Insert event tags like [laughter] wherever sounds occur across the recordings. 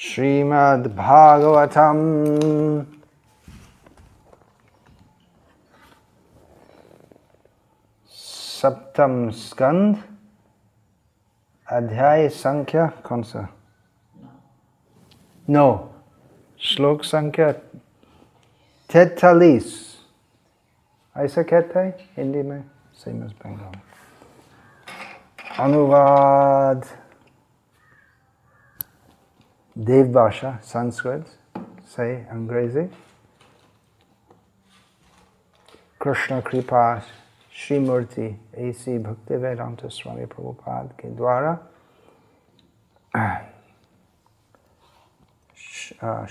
श्रीमद्भागवतम्। सप्तम स्कंद अध्याय संख्या कौन सा? नौ। श्लोक संख्या तैतालीस। ऐसा कहता है हिंदी में? सेम बंगाल अनुवाद। देव भाषा संस्कृत से अंग्रेज़ी कृष्ण कृपा श्री मूर्ति ऐसी भक्ति वेदांत स्वामी प्रभुपाद के द्वारा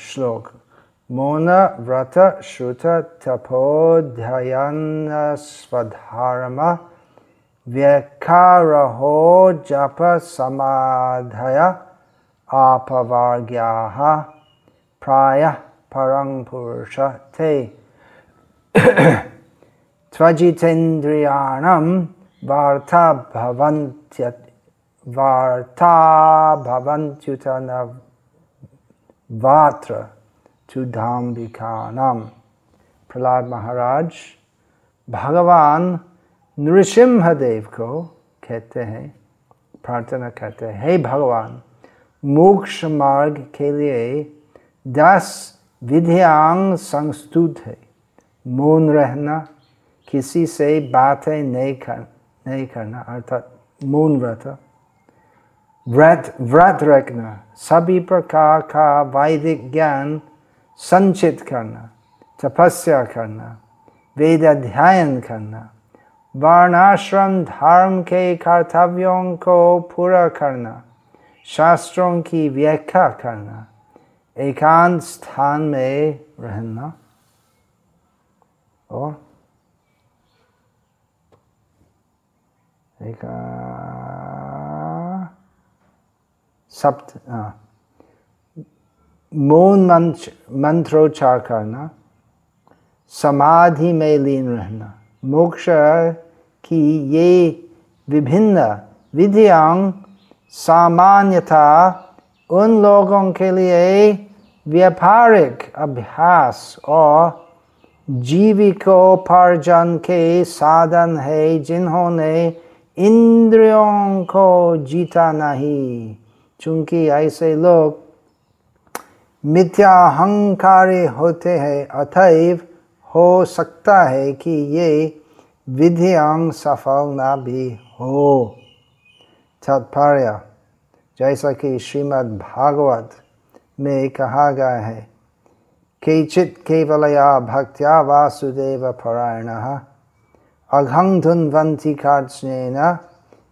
श्लोक मौन व्रत श्रुत तपोध्ययन स्वधारम व्यखारहो जप समाधय अपवार्ग्याः प्रायः परं पुरुष ते। [coughs] त्वजितेन्द्रियाणां वार्ता भवन्त्य वार्ता भवन्त्युत न वात्र प्रहलाद महाराज, भगवान नृसिंहदेव को कहते हैं, प्रार्थना करते हैं, हे भगवान। मोक्ष मार्ग के लिए दस विधियांग संस्तुत है। मौन रहना, किसी से बातें नहीं कर, नहीं करना, अर्थात मौन व्रत। व्रत व्रत रखना, सभी प्रकार का वैदिक ज्ञान संचित करना, तपस्या करना, वेद अध्ययन करना, वर्णाश्रम, धर्म के कर्तव्यों को पूरा करना। शास्त्रों की व्याख्या करना एकांत स्थान में रहना और एक सप्त मौन मंत्र मंत्रोच्चार करना समाधि में लीन रहना मोक्ष की ये विभिन्न विधियाँ सामान्यता उन लोगों के लिए व्यापारिक अभ्यास और जीविकोपार्जन के साधन है जिन्होंने इंद्रियों को जीता नहीं चूँकि ऐसे लोग मिथ्याहंकारी होते हैं अतएव हो सकता है कि ये विधियाँ सफल ना भी हो तात्पर्य जैसा कि श्रीमद् भागवत में कहा गया है केचित केवलया भक्त्या वासुदेव परायण अघं धुन्वंती कार्चनेन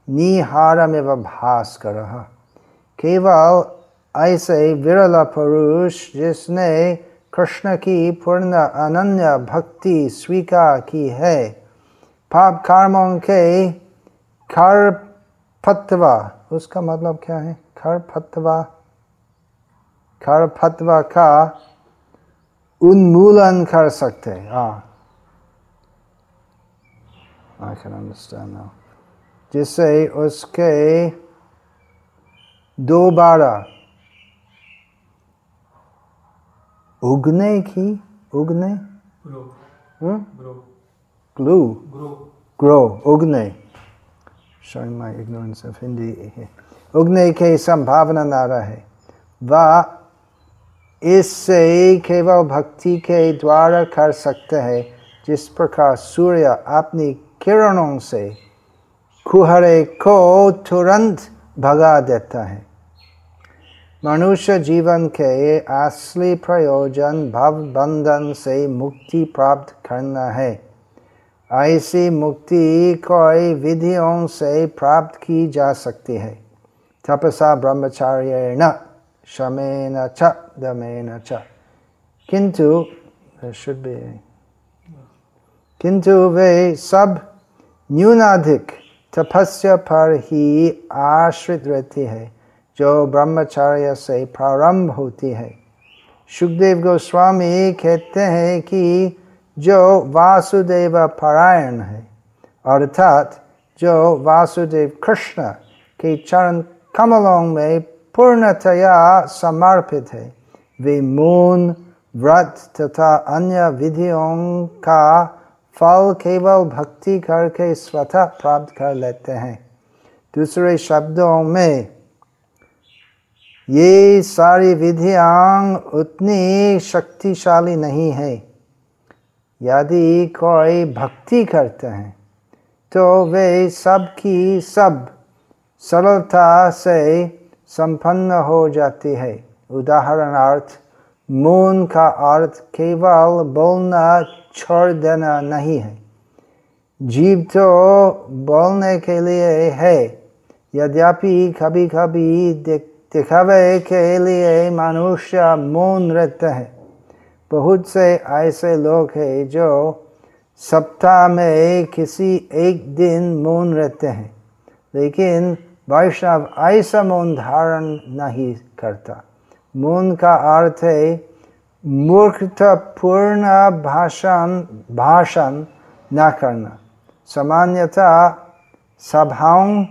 निहारमिव भास्कर केवल ऐसे विरल पुरुष जिसने कृष्ण की पूर्ण अनन्य भक्ति स्वीकार की है पाप कर्मों के खर फतवा उसका मतलब क्या है? खर फतवा। खर फतवा का उन्मूलन कर सकते हाँ। I can understand now. जिससे उसके दोबारा उगने की उगने? ग्लू ग्रो उगने। Showing my ignorance of Hindi. Here. उगने की संभावना न रहे वह इससे केवल भक्ति के द्वारा कर सकते हैं जिस प्रकार सूर्य अपनी किरणों से कुहरे को तुरंत भगा देता है मनुष्य जीवन के असली प्रयोजन भव बंधन से मुक्ति प्राप्त करना है ऐसी मुक्ति कोई विधियों से प्राप्त की जा सकती है। तपसा ब्रह्मचार्य न शमेन च, दमेन च। किंतु बी किंतु वे सब न्यूनाधिक तपस्या पर ही आश्रित रहती है, जो ब्रह्मचर्य से प्रारंभ होती है। सुखदेव गोस्वामी कहते हैं कि जो वासुदेव परायण है, अर्थात जो वासुदेव कृष्ण के चरण कमलों में पूर्णतया समर्पित है, वे मून, व्रत तथा अन्य विधियों का फल केवल भक्ति करके स्वतः प्राप्त कर लेते हैं। दूसरे शब्दों में, ये सारी विधियाँ उतनी शक्तिशाली नहीं है। यदि कोई भक्ति करते हैं तो वे सब की सब सरलता से संपन्न हो जाती है। उदाहरणार्थ, मौन का अर्थ केवल बोलना छोड़ देना नहीं है। जीव तो बोलने के लिए है, यद्यपि कभी कभी दिखावे के लिए मनुष्य मौन रहते हैं। बहुत से ऐसे लोग हैं जो सप्ताह में किसी एक दिन मौन रहते हैं, लेकिन वैष्णव ऐसा मौन धारण नहीं करता। मौन का अर्थ है मूर्खतापूर्ण भाषण भाषण न करना। सामान्यतः सभाओं,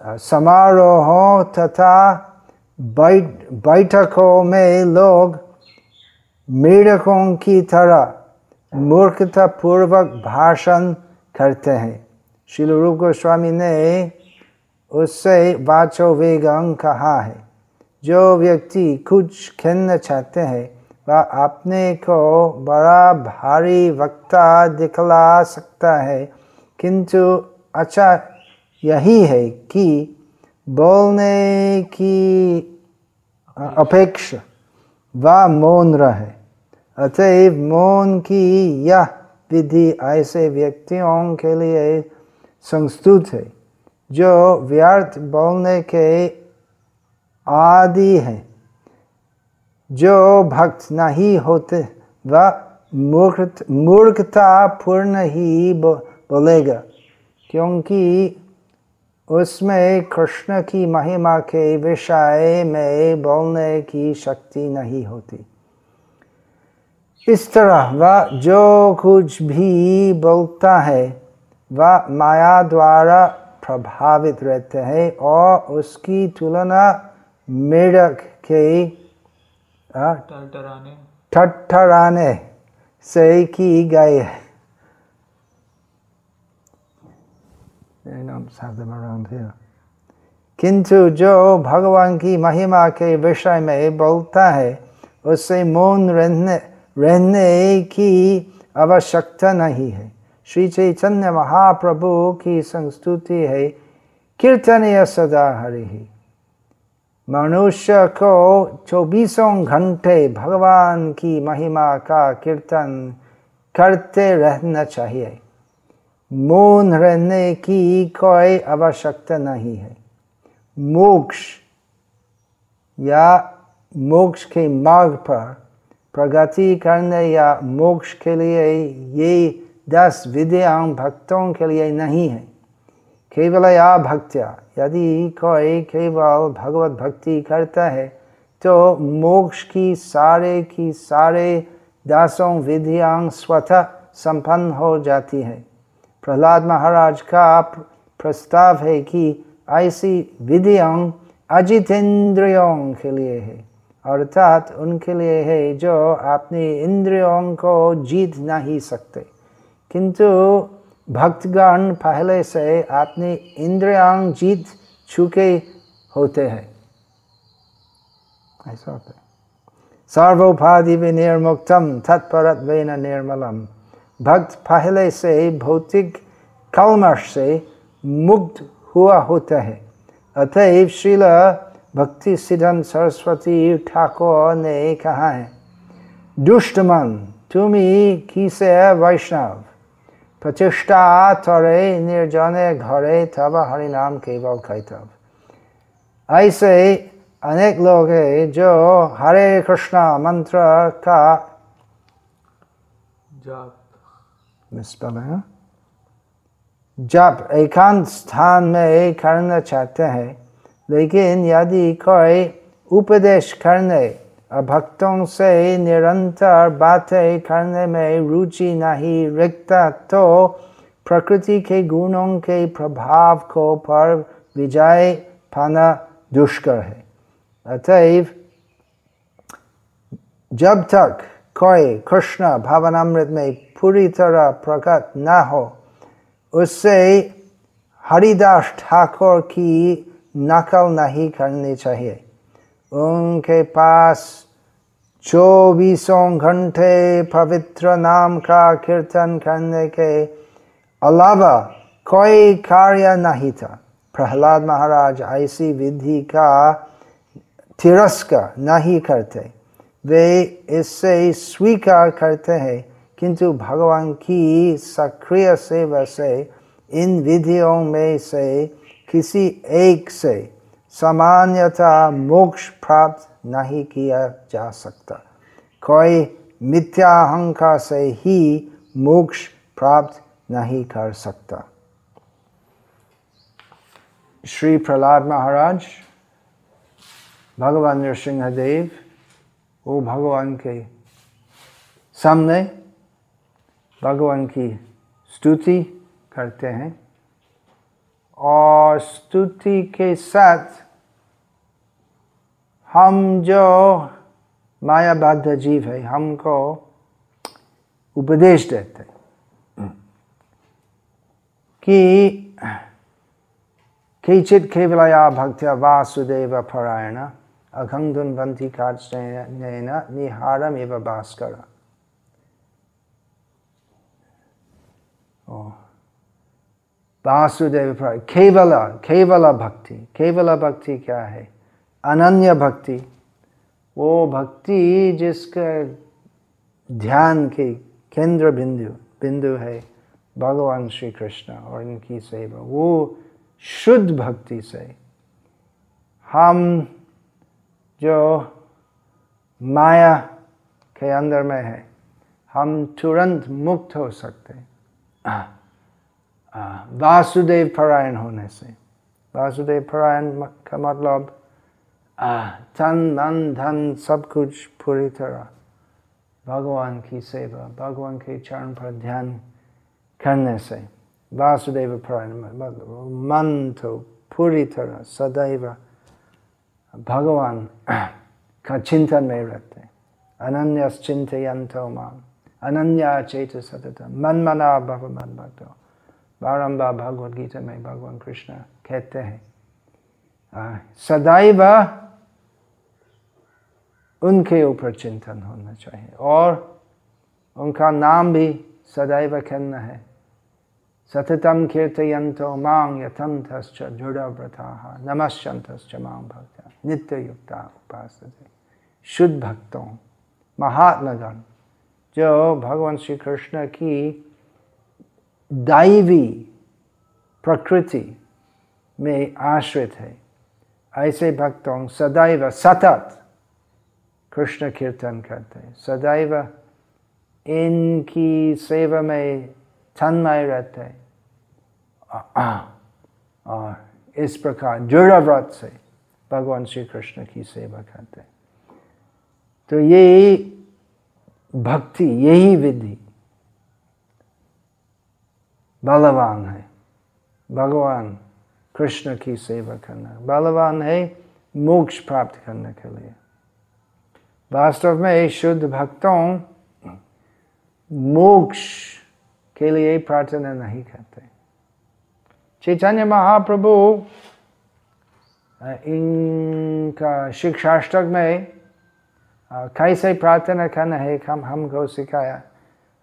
समारोहों तथा बैठ, बैठकों में लोग मेढकों की तरह मूर्खतापूर्वक भाषण करते हैं। श्री रूप गोस्वामी ने उससे वाचो वेगं कहा है, जो व्यक्ति कुछ कहना चाहते हैं, वह अपने को बड़ा भारी वक्ता दिखला सकता है। किंतु अच्छा यही है कि बोलने की अपेक्षा वह मौन रहे। अतएव मौन की यह विधि ऐसे व्यक्तियों के लिए संस्तुत है, जो व्यर्थ बोलने के आदि हैं। जो भक्त नहीं होते, वह मूर्ख मूर्खता पूर्ण ही बोलेगा, क्योंकि उसमें कृष्ण की महिमा के विषय में बोलने की शक्ति नहीं होती। इस तरह वह जो कुछ भी बोलता है वह माया द्वारा प्रभावित रहते हैं और उसकी तुलना मेढक के ठट्ठराने से की गई है। किंतु जो भगवान की महिमा के विषय में बोलता है उससे मौन रहने रहने की आवश्यकता नहीं है। श्री चैतन्य महाप्रभु की संस्तुति है, कीर्तनीय सदा हरि मनुष्य को चौबीसों घंटे भगवान की महिमा का कीर्तन करते रहना चाहिए। मौन रहने की कोई आवश्यकता नहीं है। मोक्ष या मोक्ष के मार्ग पर प्रगति करने या मोक्ष के लिए ये दस विद्यां भक्तों के लिए नहीं है। केवल या भक्त्या यदि कोई केवल भगवत भक्ति करता है तो मोक्ष की सारे की सारे दासों विधियाँ स्वतः संपन्न हो जाती है। प्रहलाद महाराज का प्रस्ताव है कि ऐसी विधियाँ अजितेंद्रियों के लिए है अर्थात उनके लिए है जो अपने इंद्रियों को जीत नहीं सकते किंतु भक्तगण पहले से अपनी इंद्रियांग जीत चुके होते हैं ऐसा होता है सर्वोपाधि भी निर्मुक्तम तत्परत न निर्मलम भक्त पहले से भौतिक कलमश से मुक्त हुआ होता है। अतएव श्रील भक्ति सिद्धन सरस्वती ठाकुर ने कहा है दुष्ट मन तुम्हें किसे वैष्णव? प्रतिष्ठा थरे निर्जने घरे, तब हरि नाम केवल कैतव ऐसे अनेक लोग हैं जो हरे कृष्णा मंत्र का जप जप एकांत स्थान में करना चाहते हैं, लेकिन यदि कोई उपदेश करने भक्तों से निरंतर बातें करने में रुचि नहीं रखता तो प्रकृति के गुणों के प्रभाव को पर विजय पाना दुष्कर है। अतएव, जब तक कोई कृष्ण भावनामृत में पूरी तरह प्रकट न हो उससे हरिदास ठाकुर की नकल नहीं करनी चाहिए उनके पास चौबीसों घंटे पवित्र नाम का कीर्तन करने के अलावा कोई कार्य नहीं था प्रहलाद महाराज ऐसी विधि का तिरस्कार नहीं करते वे इससे स्वीकार करते हैं, किंतु भगवान की सक्रिय सेवा से, इन विधियों में से किसी एक से सामान्यता मोक्ष प्राप्त नहीं किया जा सकता। कोई मिथ्या अहंकार से ही मोक्ष प्राप्त नहीं कर सकता। श्री प्रहलाद महाराज, भगवान नृसिंहदेव वो भगवान के सामने भगवान की स्तुति करते हैं और स्तुति के साथ हम जो मायाबद्ध जीव है, हमको उपदेश देते हैं कि केचित केवलया भक्त्या वासुदेव परायण अखंडुन्वंती काचन निहारम एव भास्कर। वासुदेव केवल केवल भक्ति। केवल भक्ति क्या है? अनन्य भक्ति। वो भक्ति जिसका ध्यान के केंद्र बिंदु बिंदु है भगवान श्री कृष्ण और इनकी सेवा। वो शुद्ध भक्ति से हम जो माया के अंदर में है, हम तुरंत मुक्त हो सकते वासुदेव परायण होने से। वासुदेव परायण का मतलब तन मन धन सब कुछ पूरी तरह। भगवान की सेवा, भगवान के चरण पर ध्यान करने से। वासुदेव परायण मतलब मन तो पूरी तरह सदैव भगवान का चिंतन में रहते अनन्य चिंतयंतो माम। अनन्या चेत सतत मन मना भव मन भक्तो बारम्बार भगवद गीता में भगवान कृष्ण कहते हैं सदैव उनके ऊपर चिंतन होना चाहिए। और उनका नाम भी सदैव कहना है। सततम कीर्तयंतो मांग यथंतश्च दृढ़व्रता नमस्यंतश्च मांग भक्त नित्य युक्ता उपास शुद्ध भक्तों, महात्मगण, जो भगवान श्री कृष्ण की दैवी प्रकृति में आश्रित है, ऐसे भक्तों सदैव सतत कृष्ण कीर्तन करते हैं। सदैव इनकी सेवा में तन्मय रहते हैं। और इस प्रकार दृढ़ व्रत से भगवान श्री कृष्ण की सेवा करते तो यही भक्ति, यही विधि बलवान है। भगवान कृष्ण की सेवा करना। बलवान है मोक्ष प्राप्त करने के लिए। वास्तव में शुद्ध भक्तों मोक्ष के लिए प्रार्थना नहीं करते। चैतन्य महाप्रभु इनका शिक्षाष्टक में कैसे प्रार्थना करना है हम हमको सिखाया।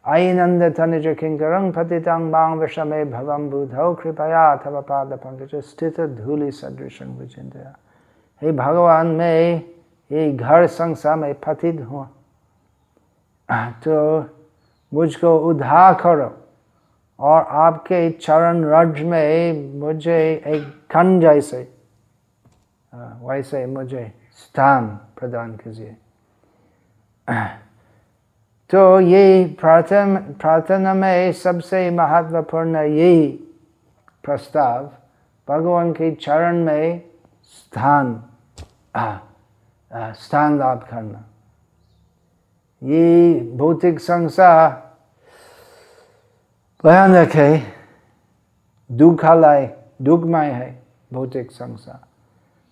आई नंद तनिज किंकरंग पतितांग बांग विषमे भवम बुधौ कृपया अथवा पाद पंकज स्थित धूलि सदृश विचिंतया हे भगवान, में ये घर संसार में पतित हुआ तो मुझको उद्धार करो और आपके चरण रज में मुझे एक खन जैसे वैसे मुझे स्थान प्रदान कीजिए तो ये प्रार्थना प्रार्थना में सबसे महत्वपूर्ण यही प्रस्ताव भगवान के चरण में स्थान स्थान लाभ करना ये भौतिक संसार भयानक है दुखालय दुखमय है भौतिक संसार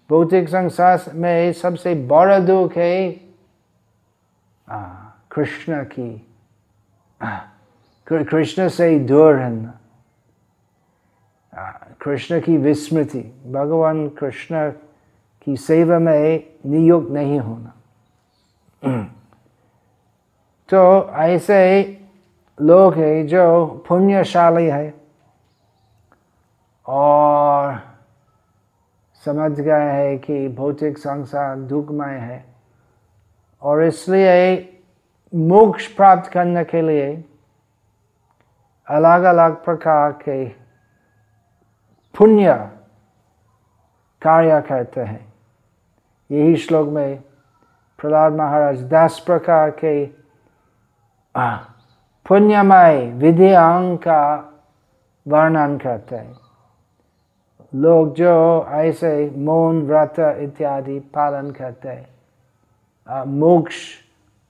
भौतिक संसार में सबसे बड़ा दुख है। कृष्ण की। कृष्ण से दूर रहना कृष्ण की विस्मृति। भगवान कृष्ण की सेवा में नियुक्त नहीं होना। [clears throat] तो ऐसे लोग हैं जो पुण्यशाली है। और समझ गए है कि भौतिक संसार दुखमय है। और इसलिए मोक्ष प्राप्त करने के लिए अलग अलग प्रकार के पुण्य कार्य करते हैं। यही श्लोक में प्रहलाद महाराज दस प्रकार के पुण्यमय विधियांग का वर्णन करते हैं। लोग जो ऐसे मौन, व्रत इत्यादि पालन करते मोक्ष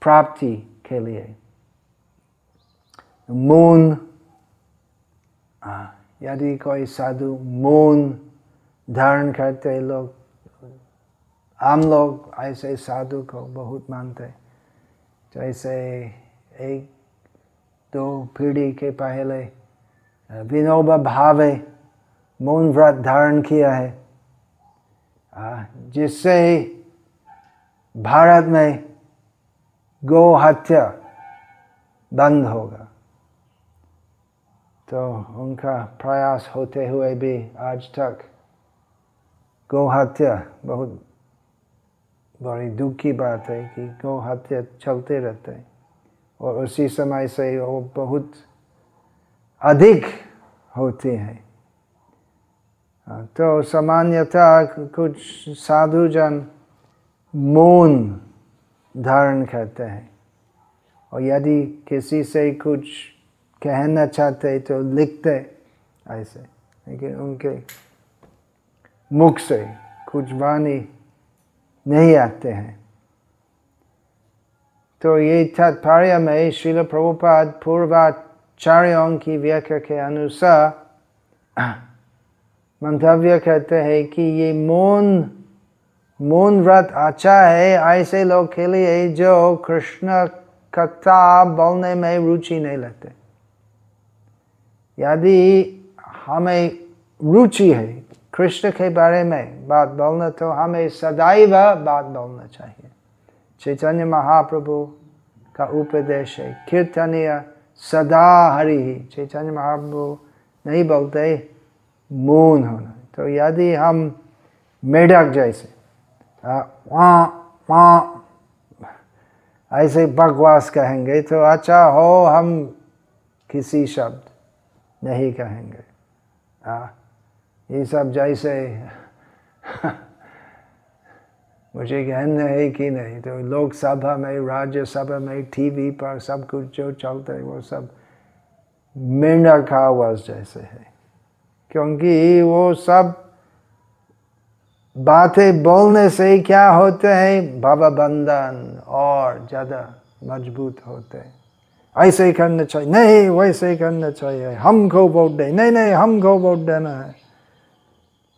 प्राप्ति के लिए। मौन यदि कोई साधु मौन धारण करते लोग, आम लोग ऐसे साधु को बहुत मानते। जैसे एक, दो पीढ़ी के पहले विनोबा भावे मौन व्रत धारण किया है। जिससे भारत में गो हत्या बंद होगा। तो उनका प्रयास होते हुए भी आज तक गौ हत्या बहुत बड़ी दुख की बात है कि गौ हत्या चलते रहते हैं। और उसी समय से वो बहुत अधिक होते हैं। तो सामान्यतः कुछ साधु जन मौन धारण करते हैं। और यदि किसी से कुछ कहना चाहते तो लिखते ऐसे। लेकिन उनके मुख से कुछ वाणी नहीं आते हैं। तो ये तात्पर्य में श्रील प्रभुपाद पूर्वाचार्यों की व्याख्या के अनुसार मंतव्य कहते हैं कि ये मौन मौन व्रत अच्छा है ऐसे लोग के लिए जो कृष्ण कथा बोलने में रुचि नहीं लेते। यदि हमें रुचि है कृष्ण के बारे में बात बोलना तो हमें सदैव बात बोलना चाहिए। चैतन्य महाप्रभु का उपदेश है, कीर्तनीय सदा हरि चैतन्य महाप्रभु नहीं बोलते। मौन होना तो यदि हम मेढक जैसे वहाँ वहाँ ऐसे बकवास कहेंगे तो अच्छा हो हम किसी शब्द नहीं कहेंगे। आ, ये सब जैसे [laughs] मुझे कहना है कि नहीं तो लोकसभा में राज्यसभा में टीवी पर सब कुछ जो चलता है वो सब मेंढक आवाज़ जैसे है। क्योंकि वो सब बातें बोलने से ही क्या होते हैं? बंधन और ज़्यादा मज़बूत होते हैं। ऐसे ही करना चाहिए। नहीं, वैसे ही करना चाहिए। हमको वोट दे। नहीं नहीं, हमको वोट देना है।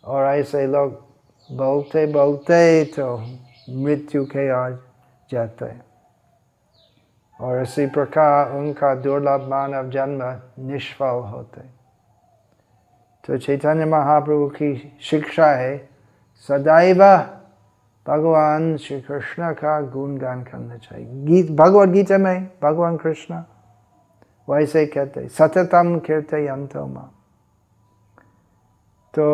और ऐसे लोग बोलते बोलते तो मृत्यु के आ जाते और इसी प्रकार उनका दुर्लभ मानव जन्म निष्फल होते तो चैतन्य महाप्रभु की शिक्षा है। सदैव भगवान श्री कृष्ण का गुणगान करना चाहिए। गीत, भगवत गीता में, भगवान कृष्ण। वैसे कहते, सततम कीर्त यंत्रमा तो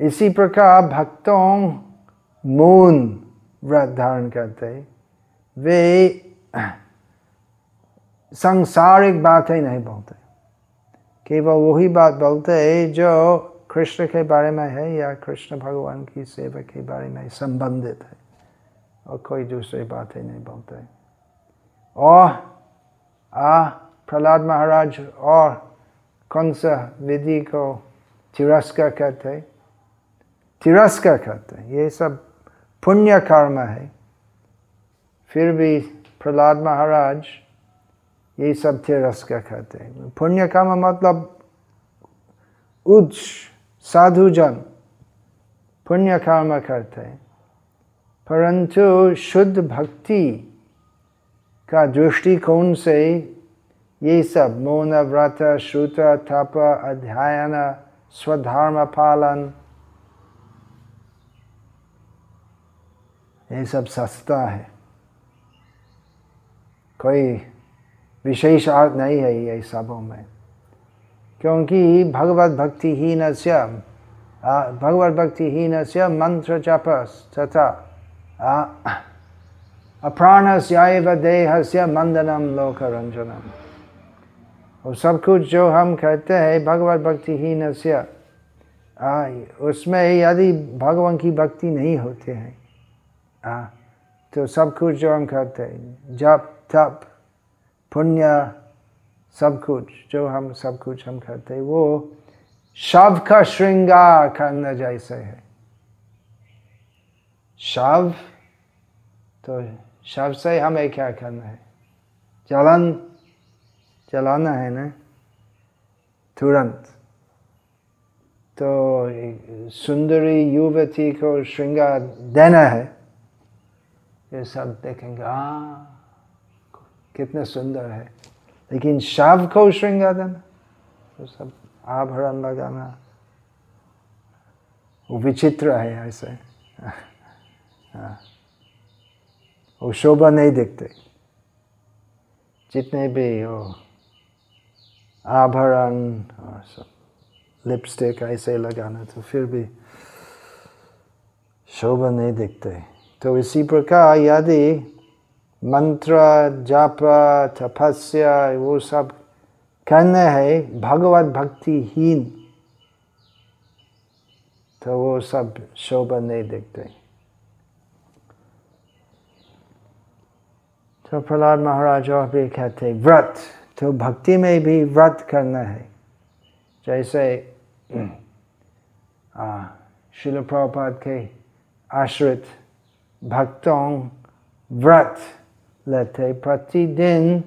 इसी प्रकार भक्तों मौन व्रत धारण करते वे सांसारिक बातें नहीं बोलते। केवल वही बात बोलते हैं जो कृष्ण के बारे में है या कृष्ण भगवान की सेवा के बारे में संबंधित है, और कोई दूसरी बातें नहीं बोलते और, आ, प्रहलाद महाराज और कौन सा विधि को तिरस्कार करते तिरस्कार करते ये सब पुण्य कर्म है। फिर भी प्रहलाद महाराज ये सब तिरस्कार करते हैं? पुण्य कर्म मतलब उच्च साधुजन पुण्य कर्म करते हैं। परंतु शुद्ध भक्ति का दृष्टिकोण से ये सब मौन, व्रत, श्रुत, तप, अध्ययन, स्वधर्म पालन, ये सब सस्ता है। कोई विशेष अर्थ नहीं है ये सबों में। क्योंकि भगवत भक्ति ही न भगवत भक्ति ही न मंत्र जप तथा अप्राणस्याव देह से मंदनम लोक रंजनम और सब कुछ जो हम कहते हैं भगवत भक्ति ही न उसमें यदि भगवान की भक्ति नहीं होते हैं आ, तो सब कुछ जो हम करते हैं जप तप पुण्य, सब कुछ, जो हम, सब कुछ हम करते हैं, वो शव का श्रृंगार करना जैसे है। शव तो शव से हमें क्या करना है? चलन चलाना है ना? तुरंत। तो सुंदरी युवती को श्रृंगार देना है। ये सब देखेंगे हाँ कितने सुंदर है। लेकिन शव को श्रृंगार देना तो सब आभरण लगाना, वो विचित्र है ऐसे। हाँ। वो शोभा नहीं दिखते। जितने भी वो आभरण और सब, लिपस्टिक ऐसे लगाना तो फिर भी शोभा नहीं दिखते। तो इसी प्रकार यदि मंत्र जाप तपस्या वो सब करने है, भगवत भक्तिहीन। तो वो सब शोभा नहीं देखते। तो प्रहलाद महाराज और भी कहते, व्रत तो भक्ति में भी व्रत करना है। जैसे [clears throat] शिल प्रपात के आश्रित भक्तों, व्रत लेते प्रतिदिन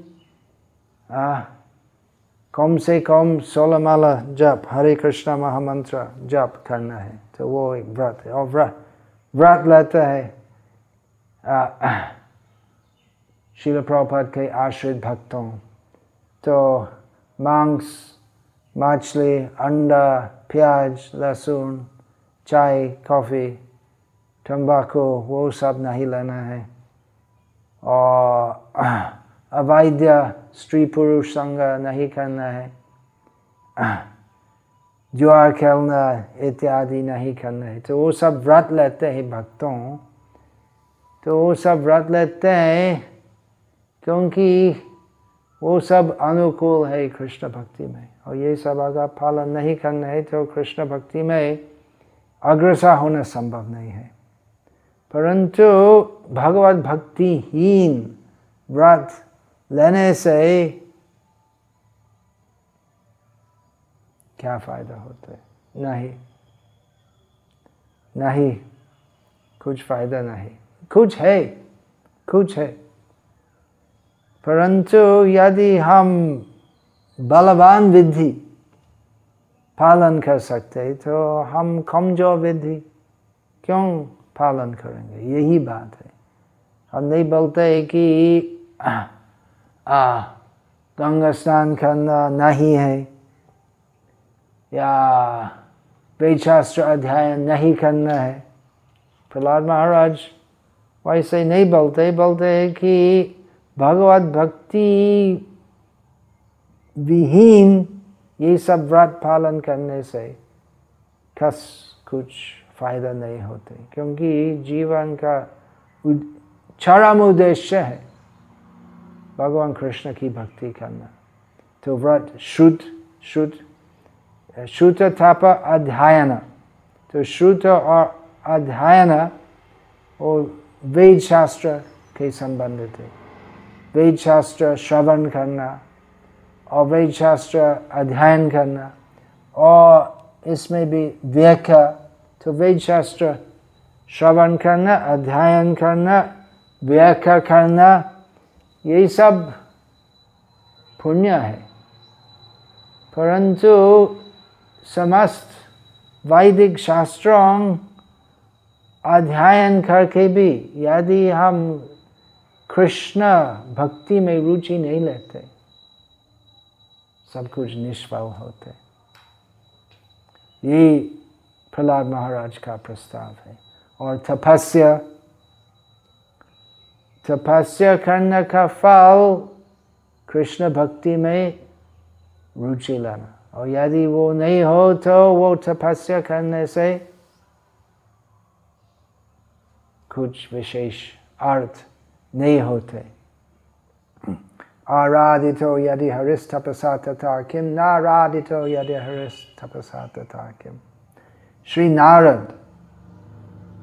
कम से कम सोलह माला जप हरे कृष्णा महामंत्र जप करना है तो वो एक व्रत है और व्रत व्रत लेता है शिल प्रपात के आश्रित भक्तों तो मांस मछली अंडा प्याज लहसुन चाय कॉफ़ी तम्बाकू वो सब नहीं लेना है और अवैध स्त्री पुरुष संग नहीं करना है। जुआ खेलना इत्यादि नहीं करना है। तो वो सब व्रत लेते हैं भक्तों। तो वो सब व्रत लेते हैं क्योंकि वो सब अनुकूल है कृष्ण भक्ति में। और ये सब अगर पालन नहीं करना है तो कृष्ण भक्ति में अग्रसर होना संभव नहीं है। परंतु भगवत भक्तिहीन व्रत लेने से क्या फ़ायदा होता है? नहीं। नहीं। कुछ फ़ायदा नहीं। कुछ है। कुछ है। परंतु यदि हम बलवान विधि पालन कर सकते तो हम कमज़ोर विधि क्यों पालन करेंगे, यही बात है। हम नहीं बोलते हैं कि, [clears throat] आ, गंगा स्नान करना नहीं है, या वेदशास्त्र अध्ययन नहीं करना है। प्रहलाद महाराज, वैसे नहीं बोलते बोलते हैं कि भगवत भक्ति विहीन ये सब व्रत पालन करने से कस कुछ फ़ायदा नहीं होते, क्योंकि जीवन का चरम उद्देश्य है भगवान कृष्ण की भक्ति करना। तो व्रत, शुद्ध शुद्ध शुद्ध थाप अध्ययन। तो शुद्ध और अध्ययन और वेद शास्त्र के संबंधित है। वेद शास्त्र श्रवण करना और वेद शास्त्र अध्ययन करना और इसमें भी व्याख्या तो वेद शास्त्र, श्रवण करना, अध्ययन करना, व्याख्या करना, यही सब पुण्य है। परंतु समस्त वैदिक शास्त्रों, अध्ययन करके भी यदि हम कृष्ण भक्ति में रुचि नहीं लेते, सब कुछ निष्फल होते। ये प्रहलाद महाराज का प्रस्ताव है और तपस्या तपस्या करने का फल कृष्ण भक्ति में रुचि लाना और यदि वो नहीं हो तो वो तपस्या करने से कुछ विशेष अर्थ नहीं होते आराधितो यदि हरिस तपसा तथा किम नाराधितो यदि हरिस तपसा तथा किम श्री नारद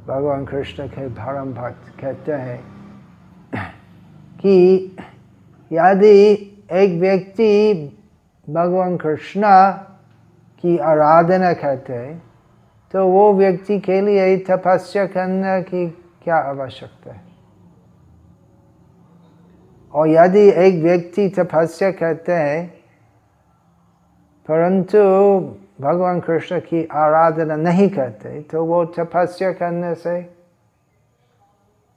भगवान कृष्ण के धर्म भक्त कहते हैं कि यदि एक व्यक्ति भगवान कृष्ण की आराधना करते हैं तो वो व्यक्ति के लिए तपस्या करने की क्या आवश्यकता है और यदि एक व्यक्ति तपस्या करते हैं परंतु भगवान कृष्ण की आराधना नहीं करते तो वो तपस्या करने से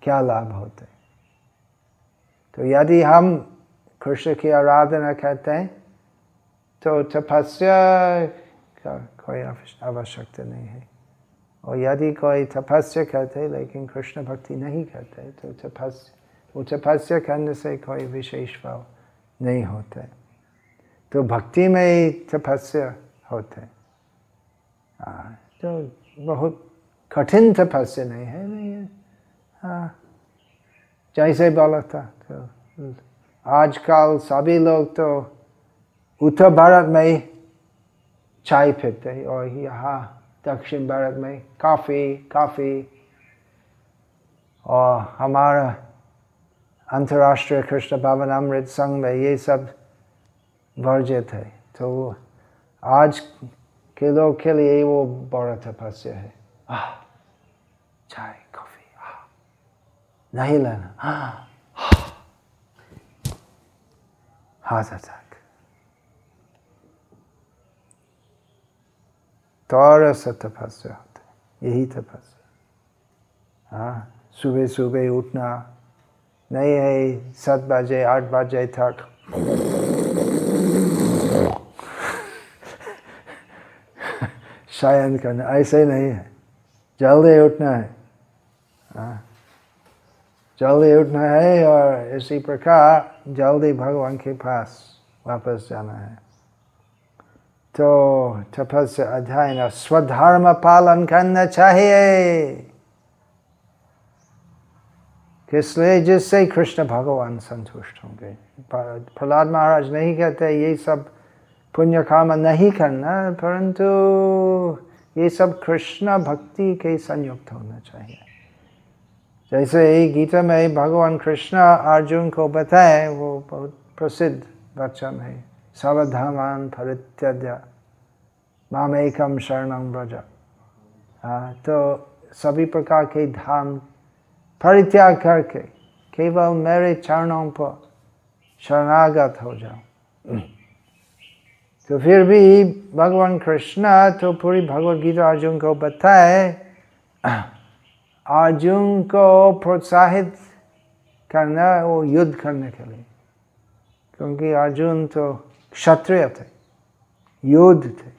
क्या लाभ होते? तो यदि हम कृष्ण की आराधना करते हैं तो तपस्या का कोई आवश्यकता नहीं है। और यदि कोई तपस्या करते लेकिन कृष्ण भक्ति नहीं करते तो तपस्या, वो तपस्या करने से कोई विशेष फल नहीं होते। तो भक्ति में ही तपस्या होते तो बहुत कठिन तपस्या नहीं है नहीं है। हाँ जैसे बोला था तो आजकल सभी लोग तो उत्तर भारत में ही चाय पीते हैं और यहाँ दक्षिण भारत में काफ़ी काफ़ी। और हमारा अंतर्राष्ट्रीय कृष्ण भवन अमृत संघ में ये सब वर्जित है तो आज के लोग के लिए वो बड़ा तपस्या है? चाय कॉफ़ी नहीं लेना। हाथ अटैक तो से तपस्या होता है। यही तपस्या। हाँ सुबह सुबह उठना। नहीं है सात बजे आठ बजे तक। शायद करना, ऐसे ही नहीं है। जल्दी उठना है। हाँ जल्दी उठना है और इसी प्रकार जल्दी भगवान के पास वापस जाना है। तो तपस्या अध्ययन स्वधर्म पालन करना चाहिए। इसलिए जिससे कृष्ण भगवान संतुष्ट होंगे। प्रहलाद महाराज नहीं कहते ये सब पुण्य काम नहीं करना, परंतु ये सब कृष्ण भक्ति के संयुक्त होना चाहिए। जैसे गीता में भगवान कृष्ण अर्जुन को बताए, वो बहुत प्रसिद्ध वचन है सर्वधमान परित्यज्य माम एकम शरणम ब्रज हाँ तो सभी प्रकार के धाम परित्याग करके केवल मेरे चरणों पर शरणागत हो जाओ तो फिर भी भगवान कृष्ण तो पूरी भगवत गीता अर्जुन को बताए अर्जुन को प्रोत्साहित करना वो युद्ध करने के लिए, क्योंकि अर्जुन तो क्षत्रिय थे, युद्ध थे।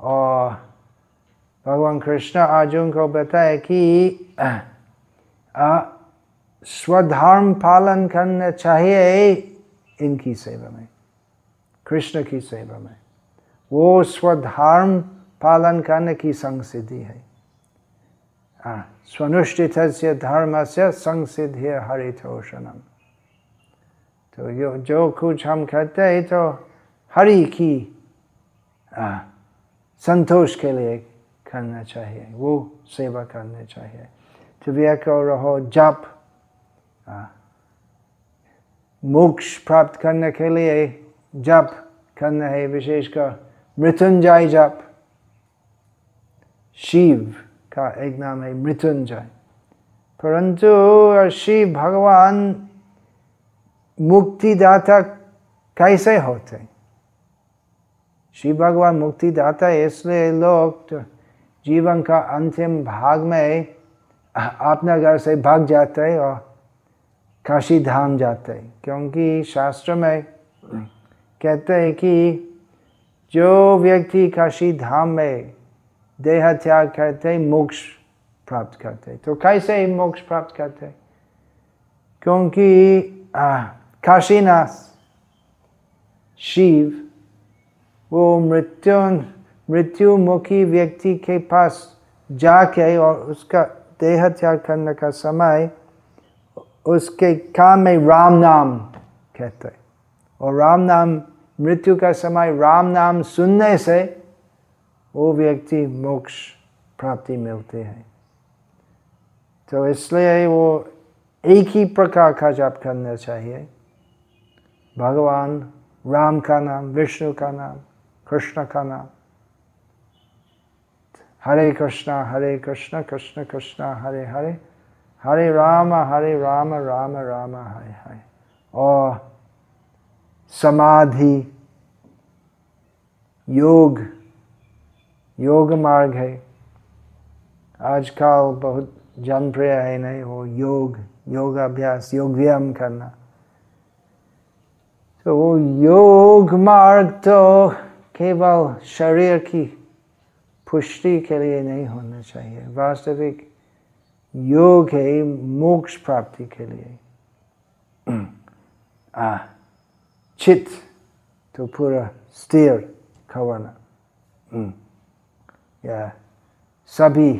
और भगवान कृष्ण अर्जुन को बताए कि स्वधर्म पालन करना चाहिए इनकी सेवा में। कृष्ण की सेवा में। वो स्वधर्म पालन करने की संसिद्धि है। स्वनुष्ठित से धर्म से संसिद्धि हरितोषणम। तो जो जो कुछ हम करते हैं तो हरि की संतोष के लिए करना चाहिए, वो सेवा करना चाहिए। तो को रहो जप मोक्ष प्राप्त करने के लिए जप करना है विशेषकर मृत्युंजय जप। शिव का एक नाम है मृत्युंजय। परंतु शिव भगवान मुक्तिदाता कैसे होते? शिव भगवान मुक्तिदाता इसलिए लोग तो जीवन का अंतिम भाग में अपना घर से भाग जाते हैं और काशी धाम जाते हैं क्योंकि शास्त्र में कहते हैं कि जो व्यक्ति काशी धाम में देह त्याग करते मोक्ष प्राप्त करते तो कैसे मोक्ष प्राप्त करते क्योंकि काशीनाथ शिव, वो मृत्यु, मृत्युमुखी व्यक्ति के पास जाके और उसका देह त्याग करने का समय, उसके काम में राम नाम कहते और राम नाम मृत्यु का समय राम नाम सुनने से वो व्यक्ति मोक्ष प्राप्ति मिलते हैं। तो इसलिए वो एक ही प्रकार का जाप करना चाहिए। भगवान, राम का नाम, विष्णु का नाम, कृष्ण का नाम। हरे कृष्णा, हरे कृष्ण कृष्ण कृष्ण, हरे हरे। हरे राम हरे राम राम राम, हरे हरे। और समाधि, योग योग मार्ग है। आजकल बहुत जनप्रिय है, नहीं, वो योग योग अभ्यास, योग व्यायाम करना। तो वो योग मार्ग तो केवल शरीर की पुष्टि के लिए नहीं होना चाहिए। वास्तविक योग है मोक्ष प्राप्ति के लिए। [clears throat] आ चित तो पूरा स्थिर खवाना या सभी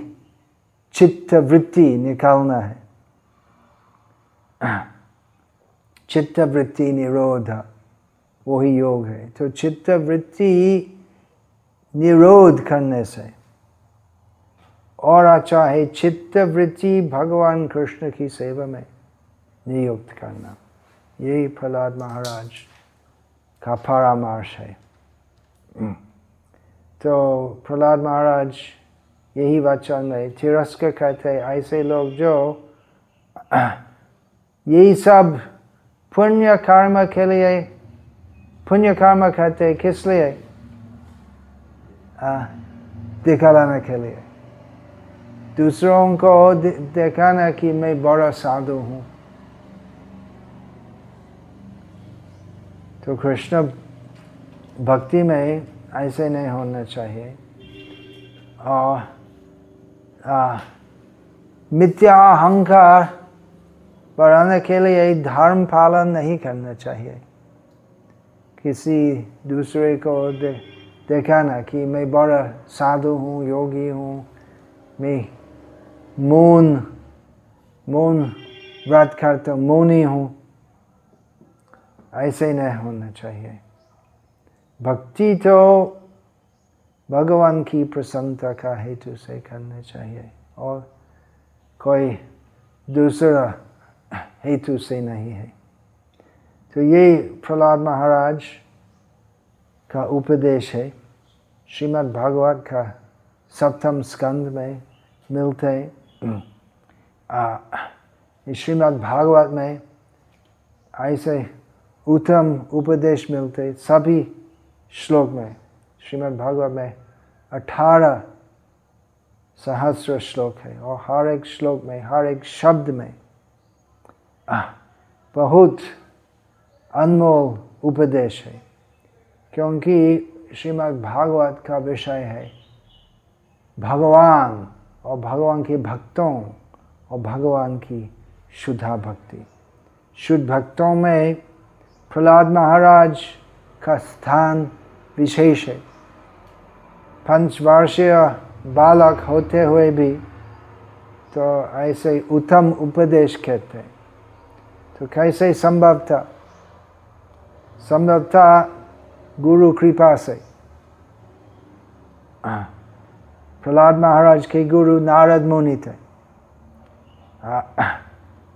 चित्त वृत्ति निकालना है चित्त वृत्ति निरोध वही योग है तो चित्त वृत्ति निरोध करने से और अच्छा है चित्त वृत्ति भगवान कृष्ण की सेवा में नियुक्त करना यही प्रहलाद महाराज का परामर्श है। तो प्रहलाद महाराज यही वचन में तिरस्कार करते ऐसे लोग जो यही सब पुण्य कर्म के लिए पुण्य कर्म करते किस लिए दिखाने के लिए दूसरों को दिखाना कि मैं बड़ा साधु हूँ तो कृष्ण भक्ति में ऐसे नहीं होना चाहिए। और मिथ्या अहंकार बढ़ाने के लिए धर्म पालन नहीं करना चाहिए। किसी दूसरे को दे, देखा ना कि मैं बड़ा साधु हूँ योगी हूँ मैं मौन मौन व्रत करता मौनी हूँ। ऐसे ही नहीं होना चाहिए। भक्ति तो भगवान की प्रसन्नता का हेतु से करना चाहिए और कोई दूसरा हेतु से नहीं है। तो ये प्रहलाद महाराज का उपदेश है। श्रीमद् भागवत का सप्तम स्कंद में मिलते हैं। श्रीमद् भागवत में ऐसे उत्तम उपदेश मिलते सभी श्लोक में, श्रीमद् भागवत में अठारह सहस्र श्लोक है और हर एक श्लोक में, हर एक शब्द में बहुत अनमोल उपदेश है। क्योंकि श्रीमद् भागवत का विषय है भगवान और भगवान के भक्तों और भगवान की शुद्धा भक्ति। शुद्ध भक्तों में प्रहलाद महाराज का स्थान विशेष है। पंचवर्षीय बालक होते हुए भी तो ऐसे उत्तम उपदेश कहते हैं। तो कैसे संभव था? संभव था गुरु कृपा से। प्रहलाद महाराज के गुरु नारद मुनि थे।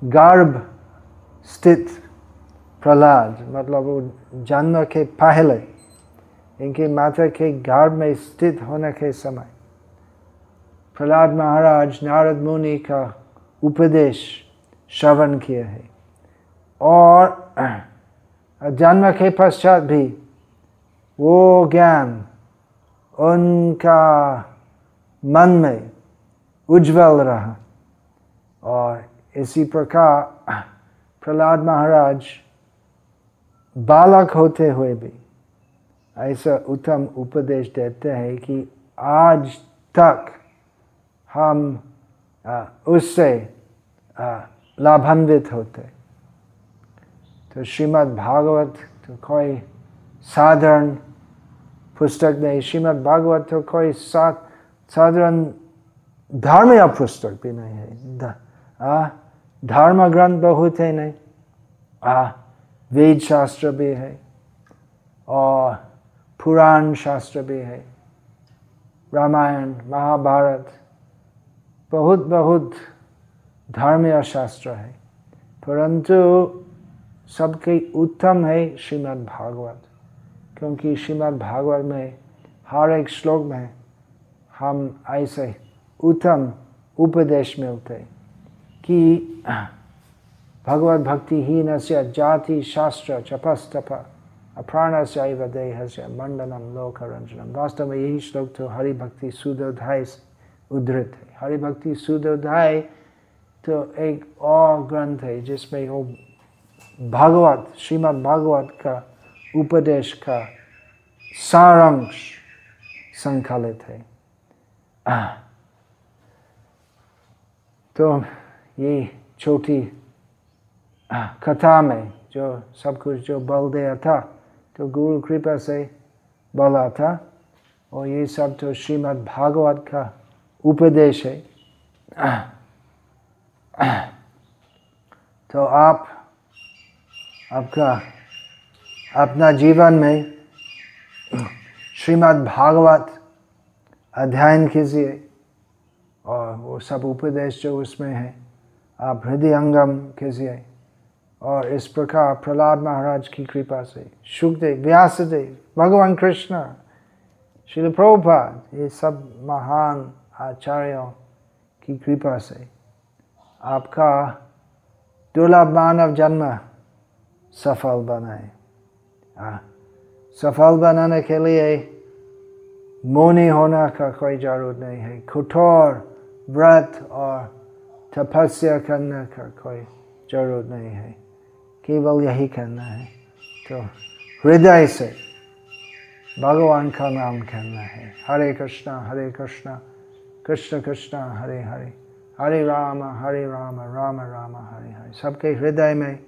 गर्भ स्थित प्रहलाद मतलब वो जन्म के पहले, इनके माता के गर्भ में स्थित होने के समय। प्रहलाद महाराज नारद मुनि का उपदेश श्रवण किए हैं। और जन्म के पश्चात भी वो ज्ञान उनका मन में उज्जवल रहा। और इसी प्रकार प्रहलाद महाराज बालक होते हुए भी ऐसा उत्तम उपदेश देते हैं कि आज तक हम उससे लाभान्वित होते तो श्रीमद् भागवत तो कोई साधारण पुस्तक नहीं श्रीमद् भागवत तो कोई सा, साधारण धर्म या पुस्तक भी नहीं है। धर्म ग्रंथ बहुत है नहीं। आ वेद शास्त्र भी है और पुराण शास्त्र भी है। रामायण, महाभारत, बहुत बहुत धर्मीय शास्त्र है। परंतु सबके उत्तम है श्रीमद् भागवत, क्योंकि श्रीमद् भागवत में हर एक श्लोक में हम ऐसे उत्तम उपदेश मिलते कि भगवत भक्ति ही न जाति शास्त्र चपस्तप अप्राण से देह से मंडनम लोक रंजनम वास्तव में यही श्लोक तो हरि भक्ति सुदोध्याय उद्धृत है हरि भक्ति तो एक और ग्रंथ है जिसमें वो भागवत श्रीमद् भागवत का उपदेश का सारांश संकलित है तो ये छोटी कथा में जो सब कुछ जो बल दिया था तो गुरु कृपा से बोला था और ये सब तो श्रीमद् भागवत का उपदेश है तो आप आपका अपना जीवन में श्रीमद् भागवत अध्ययन कीजिए और वो सब उपदेश जो उसमें है आप हृदय अंगम कीजिए और इस प्रकार प्रहलाद महाराज की कृपा से सुखदेव व्यासदेव, भगवान कृष्ण, श्री प्रभुपाद, ये सब महान आचार्यों की कृपा से आपका दुर्लभ मानव जन्म सफल बनाए। सफल बनाने के लिए मौनी होना का कोई ज़रूरत नहीं है। कठोर व्रत और तपस्या करने का कोई ज़रूरत नहीं है। केवल यही करना है। तो हृदय से भगवान का नाम करना है। हरे कृष्णा हरे कृष्णा, कृष्ण कृष्ण, हरे हरे। हरे राम हरे राम राम राम, हरे हरे। सबके हृदय में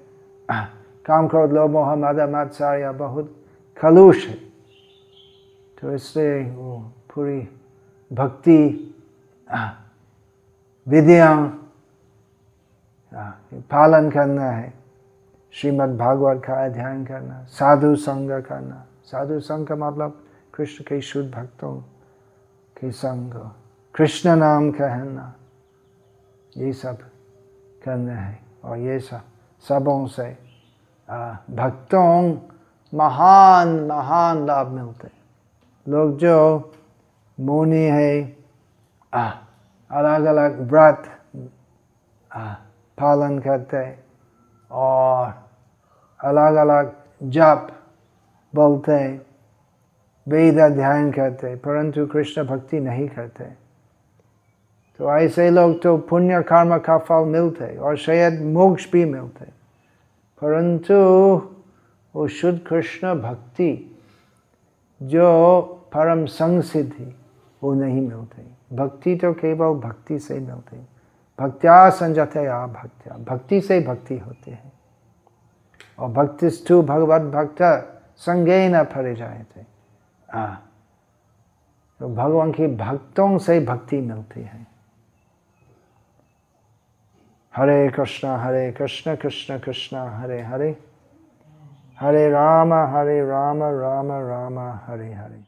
काम क्रोध लो मोह, मद मत्सार्य बहुत खलूष है। तो इससे वो पूरी भक्ति, विधियाँ पालन करना है। श्रीमद् भागवत का अध्ययन करना, साधु संग करना। साधु संग का मतलब कृष्ण के शुद्ध भक्तों के संग कृष्ण नाम कहना। ये सब करना है और ये सब सबों से भक्तों महान महान लाभ मिलते लोग जो मोनी है अलग अलग व्रत पालन करते और अलग अलग जप बोलते वेद अध्ययन करते परंतु कृष्ण भक्ति नहीं करते तो ऐसे लोग तो पुण्य कर्म का फल मिलते और शायद मोक्ष भी मिलते परंतु वो शुद्ध कृष्ण भक्ति जो परम संग सिद्धि वो नहीं मिलती भक्ति तो केवल भक्ति से मिलते भक्त्या संजते आ भक्त्या, भक्ति से भक्ति होती है। और भक्तिस्तु भगवत भक्त संगे न फरे जाए थे। आ। तो भगवान की भक्तों से भक्ति मिलती है। हरे कृष्णा हरे कृष्ण कृष्ण कृष्ण हरे हरे। हरे राम हरे राम राम राम हरे हरे।